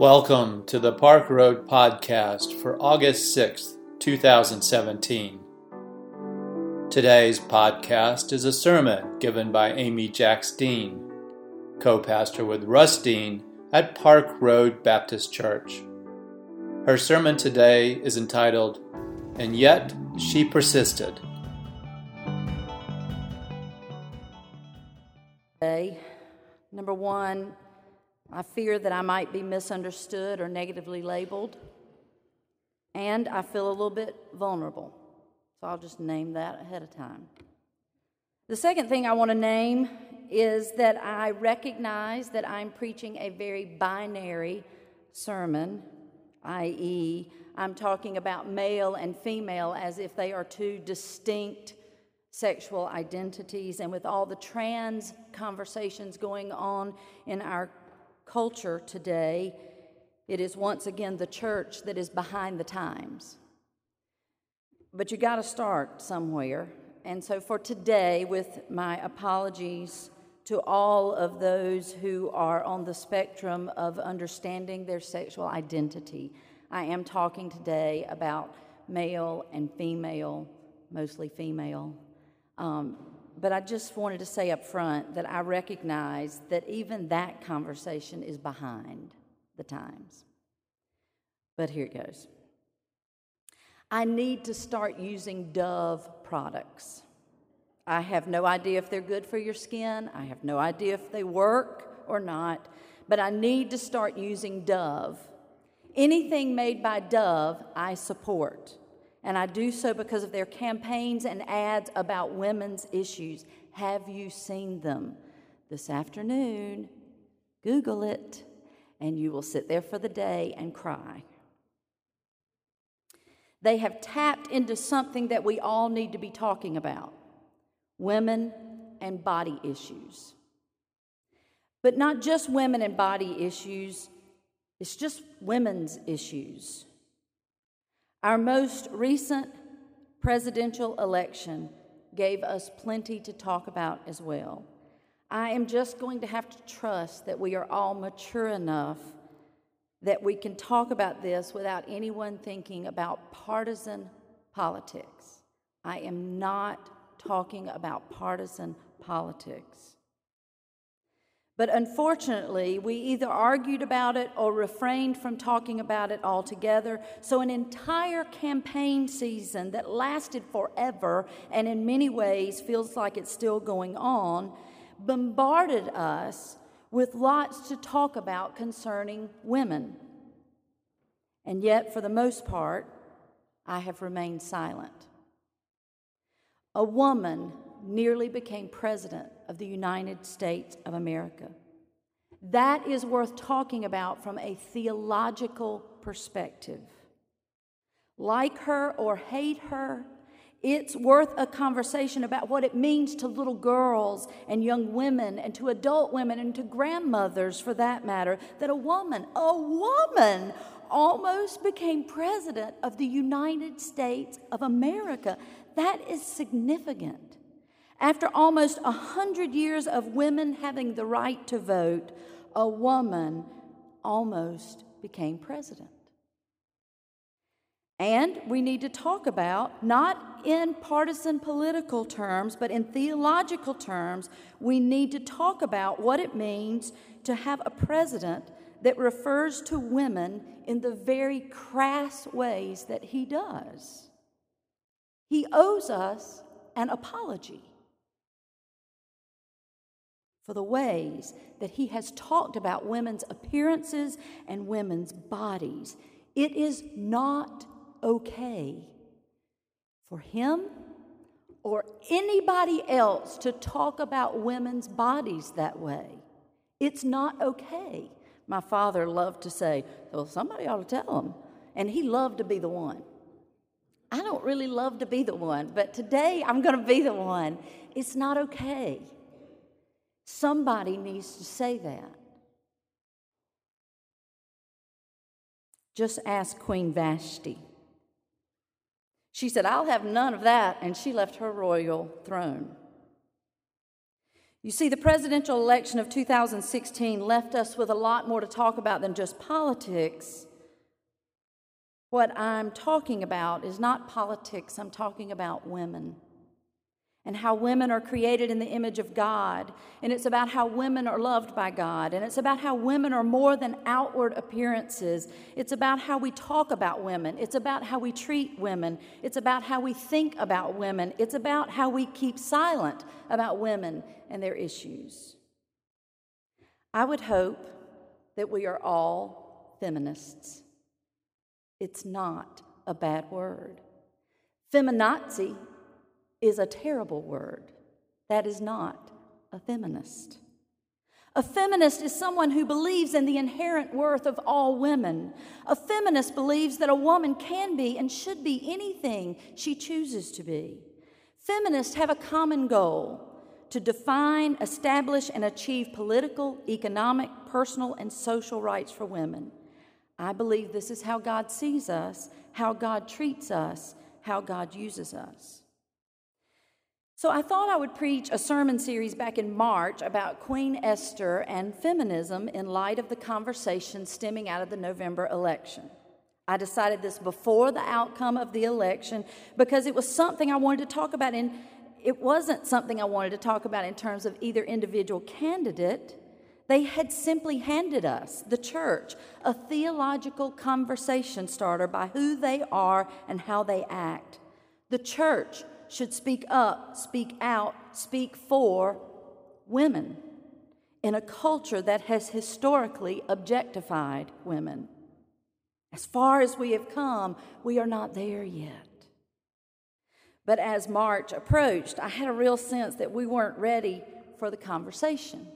Welcome to the Park Road Podcast for August 6th, 2017. Today's podcast is a sermon given by Amy Jacks Dean, co pastor with Russ Dean at Park Road Baptist Church. Her sermon today is entitled, And Yet She Persisted. I fear that I might be misunderstood or negatively labeled. And I feel a little bit vulnerable. So I'll just name that ahead of time. The second thing I want to name is that I recognize that I'm preaching a very binary sermon, i.e., I'm talking about male and female as if they are two distinct sexual identities. And with all the trans conversations going on in our culture today, it is once again the church that is behind the times. But you got to start somewhere. And so for today, with my apologies to all of those who are on the spectrum of understanding their sexual identity, I am talking today about male and female, mostly female. Um, but I just wanted to say up front that I recognize that even that conversation is behind the times. But here it goes. I need to start using Dove products. I have no idea if they're good for your skin. I have no idea if they work or not, but I need to start using Dove. Anything made by Dove, I support and I do so because of their campaigns and ads about women's issues. Have you seen them? This afternoon, Google it, and you will sit there for the day and cry. They have tapped into something that we all need to be talking about women and body issues. But not just women and body issues, it's just women's issues. Our most recent presidential election gave us plenty to talk about as well. I am just going to have to trust that we are all mature enough that we can talk about this without anyone thinking about partisan politics. I am not talking about partisan politics. But unfortunately, we either argued about it or refrained from talking about it altogether. So, an entire campaign season that lasted forever and in many ways feels like it's still going on bombarded us with lots to talk about concerning women. And yet, for the most part, I have remained silent. A woman nearly became president of the United States of America. That is worth talking about from a theological perspective. Like her or hate her, it's worth a conversation about what it means to little girls and young women and to adult women and to grandmothers for that matter that a woman, a woman, almost became president of the United States of America. That is significant. After almost a hundred years of women having the right to vote, a woman almost became president. And we need to talk about, not in partisan political terms, but in theological terms, we need to talk about what it means to have a president that refers to women in the very crass ways that he does. He owes us an apology for the ways that he has talked about women's appearances and women's bodies. It is not okay for him or anybody else to talk about women's bodies that way. It's not okay. My father loved to say, Well, somebody ought to tell him. And he loved to be the one. I don't really love to be the one, but today I'm going to be the one. It's not okay. Somebody needs to say that. Just ask Queen Vashti. She said, I'll have none of that, and she left her royal throne. You see, the presidential election of 2016 left us with a lot more to talk about than just politics. What I'm talking about is not politics, I'm talking about women and how women are created in the image of God. And it's about how women are loved by God. And it's about how women are more than outward appearances. It's about how we talk about women. It's about how we treat women. It's about how we think about women. It's about how we keep silent about women and their issues. I would hope that we are all feminists. It's not a bad word. Feminazi is a terrible word. That is not a feminist. A feminist is someone who believes in the inherent worth of all women. A feminist believes that a woman can be and should be anything she chooses to be. Feminists have a common goal to define, establish, and achieve political, economic, personal, and social rights for women. I believe this is how God sees us, how God treats us, how God uses us. So I thought I would preach a sermon series back in March about Queen Esther and feminism in light of the conversation stemming out of the November election. I decided this before the outcome of the election because it was something I wanted to talk about and it wasn't something I wanted to talk about in terms of either individual candidate. They had simply handed us, the church, a theological conversation starter by who they are and how they act. The church should speak up, speak out, speak for women in a culture that has historically objectified women. As far as we have come, we are not there yet. But as March approached, I had a real sense that we weren't ready for the conversation.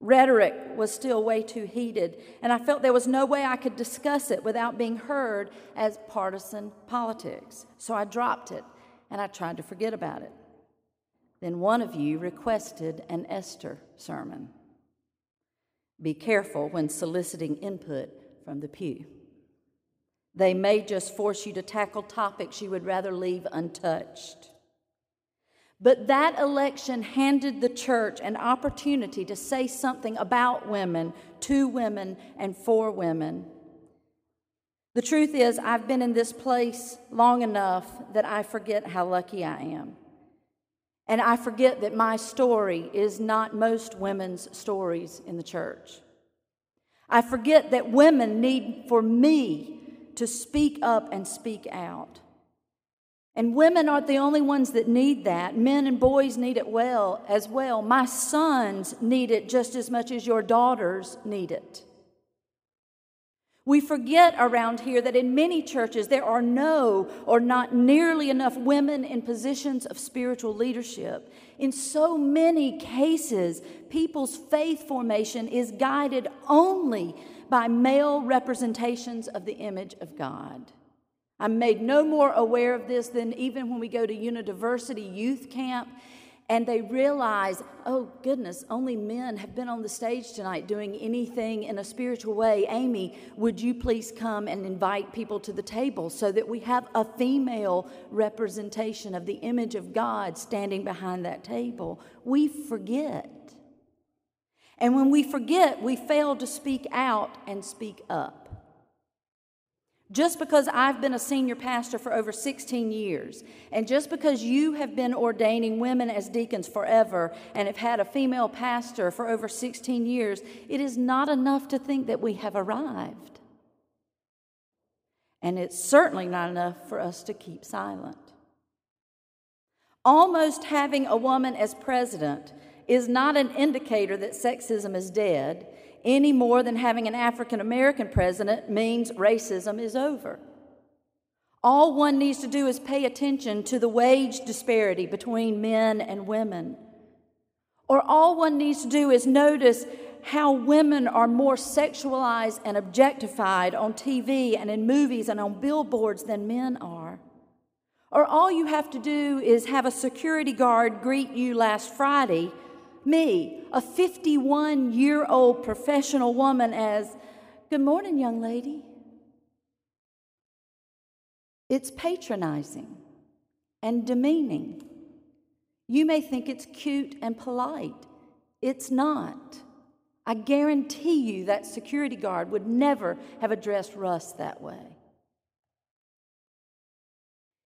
Rhetoric was still way too heated, and I felt there was no way I could discuss it without being heard as partisan politics. So I dropped it and I tried to forget about it. Then one of you requested an Esther sermon. Be careful when soliciting input from the pew. They may just force you to tackle topics you would rather leave untouched. But that election handed the church an opportunity to say something about women, to women, and for women the truth is, I've been in this place long enough that I forget how lucky I am. And I forget that my story is not most women's stories in the church. I forget that women need for me to speak up and speak out. And women aren't the only ones that need that. Men and boys need it well as well. My sons need it just as much as your daughters need it. We forget around here that in many churches there are no or not nearly enough women in positions of spiritual leadership. In so many cases, people's faith formation is guided only by male representations of the image of God. I'm made no more aware of this than even when we go to University Youth Camp and they realize, oh goodness, only men have been on the stage tonight doing anything in a spiritual way. Amy, would you please come and invite people to the table so that we have a female representation of the image of God standing behind that table? We forget. And when we forget, we fail to speak out and speak up. Just because I've been a senior pastor for over 16 years, and just because you have been ordaining women as deacons forever and have had a female pastor for over 16 years, it is not enough to think that we have arrived. And it's certainly not enough for us to keep silent. Almost having a woman as president is not an indicator that sexism is dead any more than having an African American president means racism is over. All one needs to do is pay attention to the wage disparity between men and women. Or all one needs to do is notice how women are more sexualized and objectified on TV and in movies and on billboards than men are. Or all you have to do is have a security guard greet you last Friday me, a 51 year old professional woman, as, Good morning, young lady. It's patronizing and demeaning. You may think it's cute and polite. It's not. I guarantee you that security guard would never have addressed Russ that way.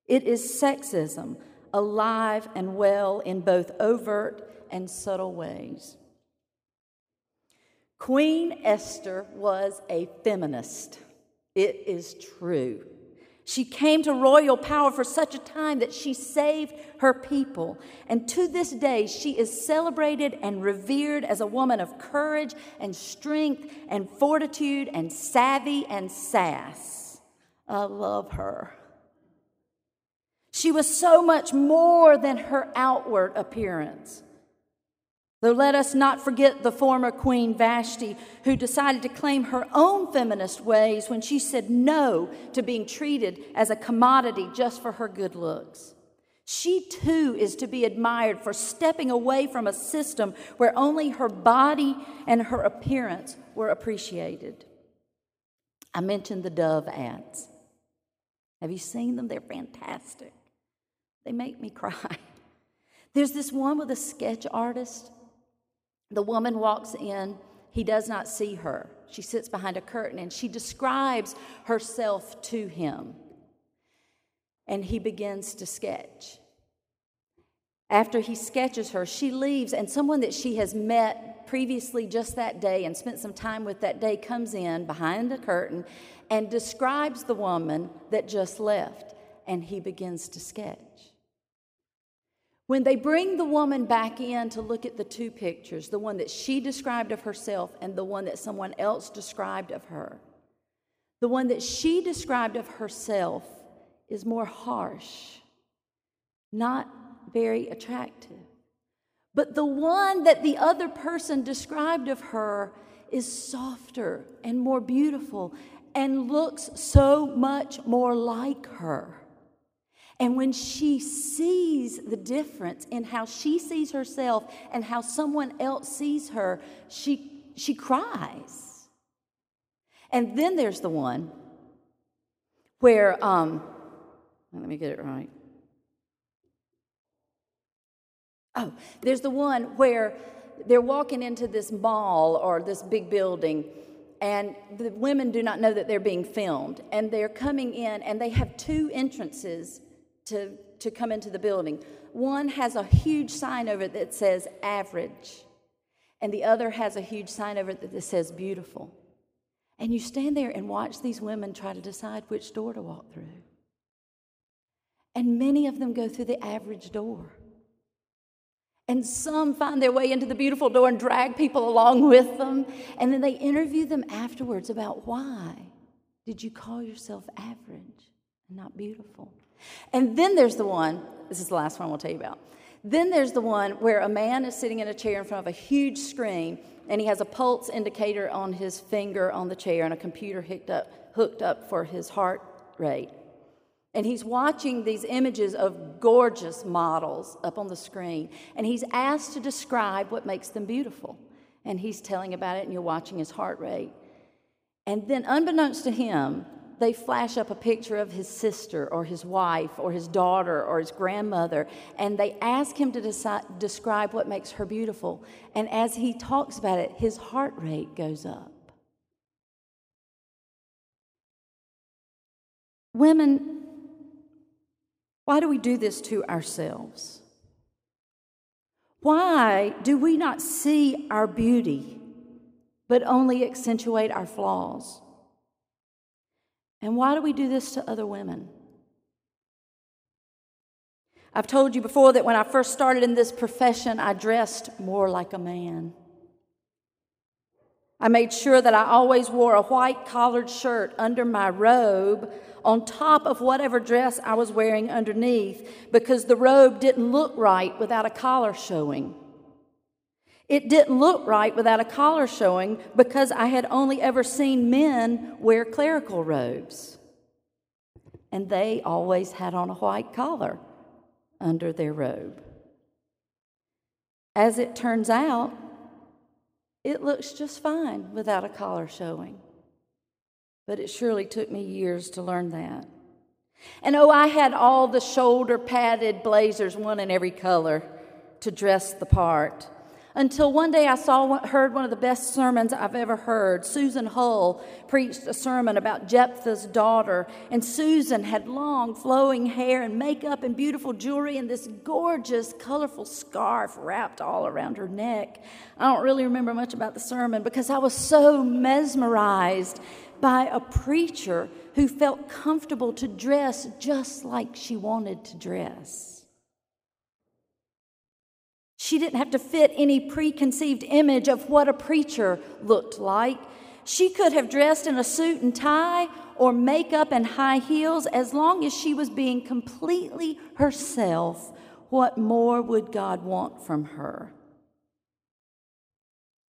It is sexism, alive and well in both overt and subtle ways. Queen Esther was a feminist. It is true. She came to royal power for such a time that she saved her people. And to this day, she is celebrated and revered as a woman of courage and strength and fortitude and savvy and sass. I love her. She was so much more than her outward appearance. Though let us not forget the former Queen Vashti, who decided to claim her own feminist ways when she said no to being treated as a commodity just for her good looks. She too is to be admired for stepping away from a system where only her body and her appearance were appreciated. I mentioned the Dove ads. Have you seen them? They're fantastic. They make me cry. There's this one with a sketch artist the woman walks in, he does not see her. She sits behind a curtain and she describes herself to him. And he begins to sketch. After he sketches her, she leaves, and someone that she has met previously just that day and spent some time with that day comes in behind the curtain and describes the woman that just left, and he begins to sketch. When they bring the woman back in to look at the two pictures, the one that she described of herself and the one that someone else described of her, the one that she described of herself is more harsh, not very attractive. But the one that the other person described of her is softer and more beautiful and looks so much more like her. And when she sees the difference in how she sees herself and how someone else sees her, she, she cries. And then there's the one where, um, let me get it right. Oh, there's the one where they're walking into this mall or this big building, and the women do not know that they're being filmed. And they're coming in, and they have two entrances to, to come into the building. One has a huge sign over it that says average, and the other has a huge sign over it that says beautiful. And you stand there and watch these women try to decide which door to walk through. And many of them go through the average door. And some find their way into the beautiful door and drag people along with them. And then they interview them afterwards about why did you call yourself average and not beautiful? And then there's the one, this is the last one we'll tell you about. Then there's the one where a man is sitting in a chair in front of a huge screen and he has a pulse indicator on his finger on the chair and a computer hooked up, hooked up for his heart rate. And he's watching these images of gorgeous models up on the screen. And he's asked to describe what makes them beautiful. And he's telling about it, and you're watching his heart rate. And then, unbeknownst to him, they flash up a picture of his sister or his wife or his daughter or his grandmother, and they ask him to decide, describe what makes her beautiful. And as he talks about it, his heart rate goes up. Women, why do we do this to ourselves? Why do we not see our beauty, but only accentuate our flaws? And why do we do this to other women? I've told you before that when I first started in this profession, I dressed more like a man. I made sure that I always wore a white collared shirt under my robe on top of whatever dress I was wearing underneath because the robe didn't look right without a collar showing. It didn't look right without a collar showing because I had only ever seen men wear clerical robes. And they always had on a white collar under their robe. As it turns out, it looks just fine without a collar showing. But it surely took me years to learn that. And oh, I had all the shoulder padded blazers, one in every color, to dress the part. Until one day I saw heard one of the best sermons I've ever heard. Susan Hull preached a sermon about Jephthah's daughter, and Susan had long flowing hair and makeup and beautiful jewelry and this gorgeous colorful scarf wrapped all around her neck. I don't really remember much about the sermon because I was so mesmerized by a preacher who felt comfortable to dress just like she wanted to dress. She didn't have to fit any preconceived image of what a preacher looked like. She could have dressed in a suit and tie or makeup and high heels as long as she was being completely herself. What more would God want from her?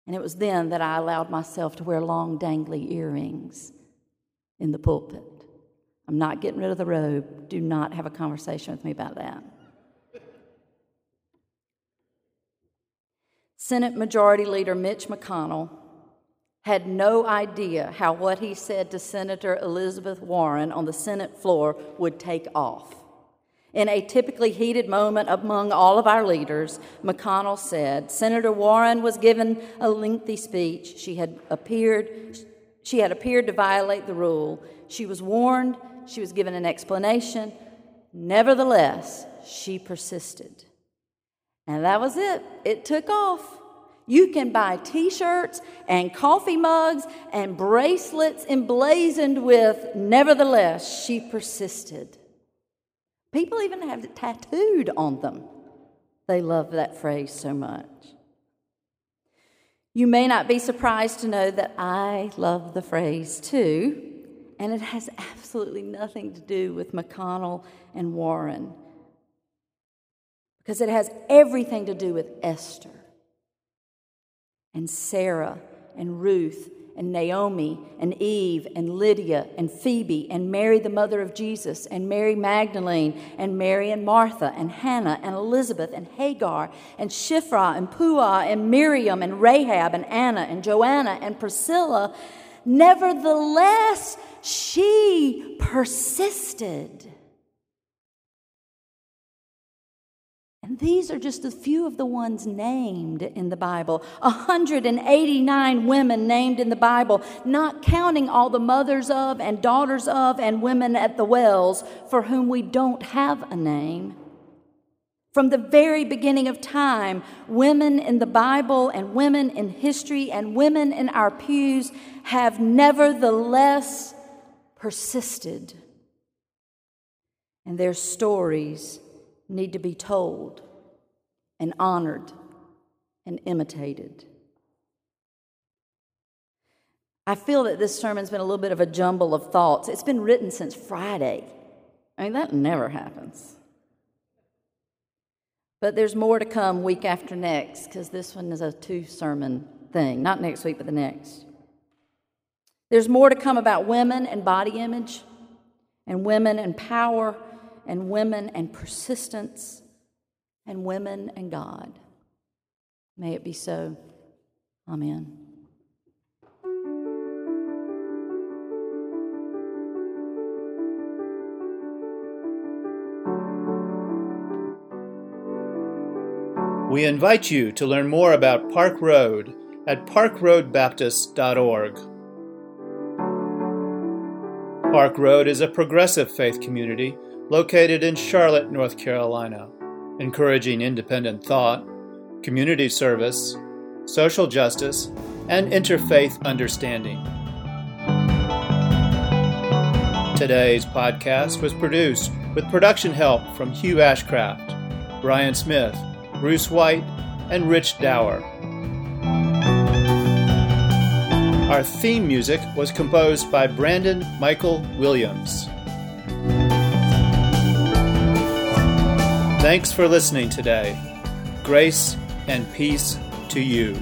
And it was then that I allowed myself to wear long, dangly earrings in the pulpit. I'm not getting rid of the robe. Do not have a conversation with me about that. Senate Majority Leader Mitch McConnell had no idea how what he said to Senator Elizabeth Warren on the Senate floor would take off. In a typically heated moment among all of our leaders, McConnell said Senator Warren was given a lengthy speech. She had appeared, she had appeared to violate the rule. She was warned, she was given an explanation. Nevertheless, she persisted. And that was it. It took off. You can buy t shirts and coffee mugs and bracelets emblazoned with, nevertheless, she persisted. People even have it tattooed on them. They love that phrase so much. You may not be surprised to know that I love the phrase too, and it has absolutely nothing to do with McConnell and Warren because it has everything to do with Esther and Sarah and Ruth and Naomi and Eve and Lydia and Phoebe and Mary, the mother of Jesus, and Mary Magdalene and Mary and Martha and Hannah and Elizabeth and Hagar and Shiphrah and Puah and Miriam and Rahab and Anna and Joanna and Priscilla. Nevertheless, she persisted. And these are just a few of the ones named in the Bible. 189 women named in the Bible, not counting all the mothers of and daughters of and women at the wells for whom we don't have a name. From the very beginning of time, women in the Bible and women in history and women in our pews have nevertheless persisted. And their stories need to be told and honored and imitated. I feel that this sermon's been a little bit of a jumble of thoughts. It's been written since Friday. I mean, that never happens. But there's more to come week after next because this one is a two sermon thing. Not next week, but the next. There's more to come about women and body image, and women and power, and women and persistence and women and God. May it be so. Amen. We invite you to learn more about Park Road at parkroadbaptist.org. Park Road is a progressive faith community located in Charlotte, North Carolina, encouraging independent thought, community service, social justice, and interfaith understanding. Today's podcast was produced with production help from Hugh Ashcraft, Brian Smith, Bruce White, and Rich Dower. Our theme music was composed by Brandon Michael Williams. Thanks for listening today. Grace and peace to you.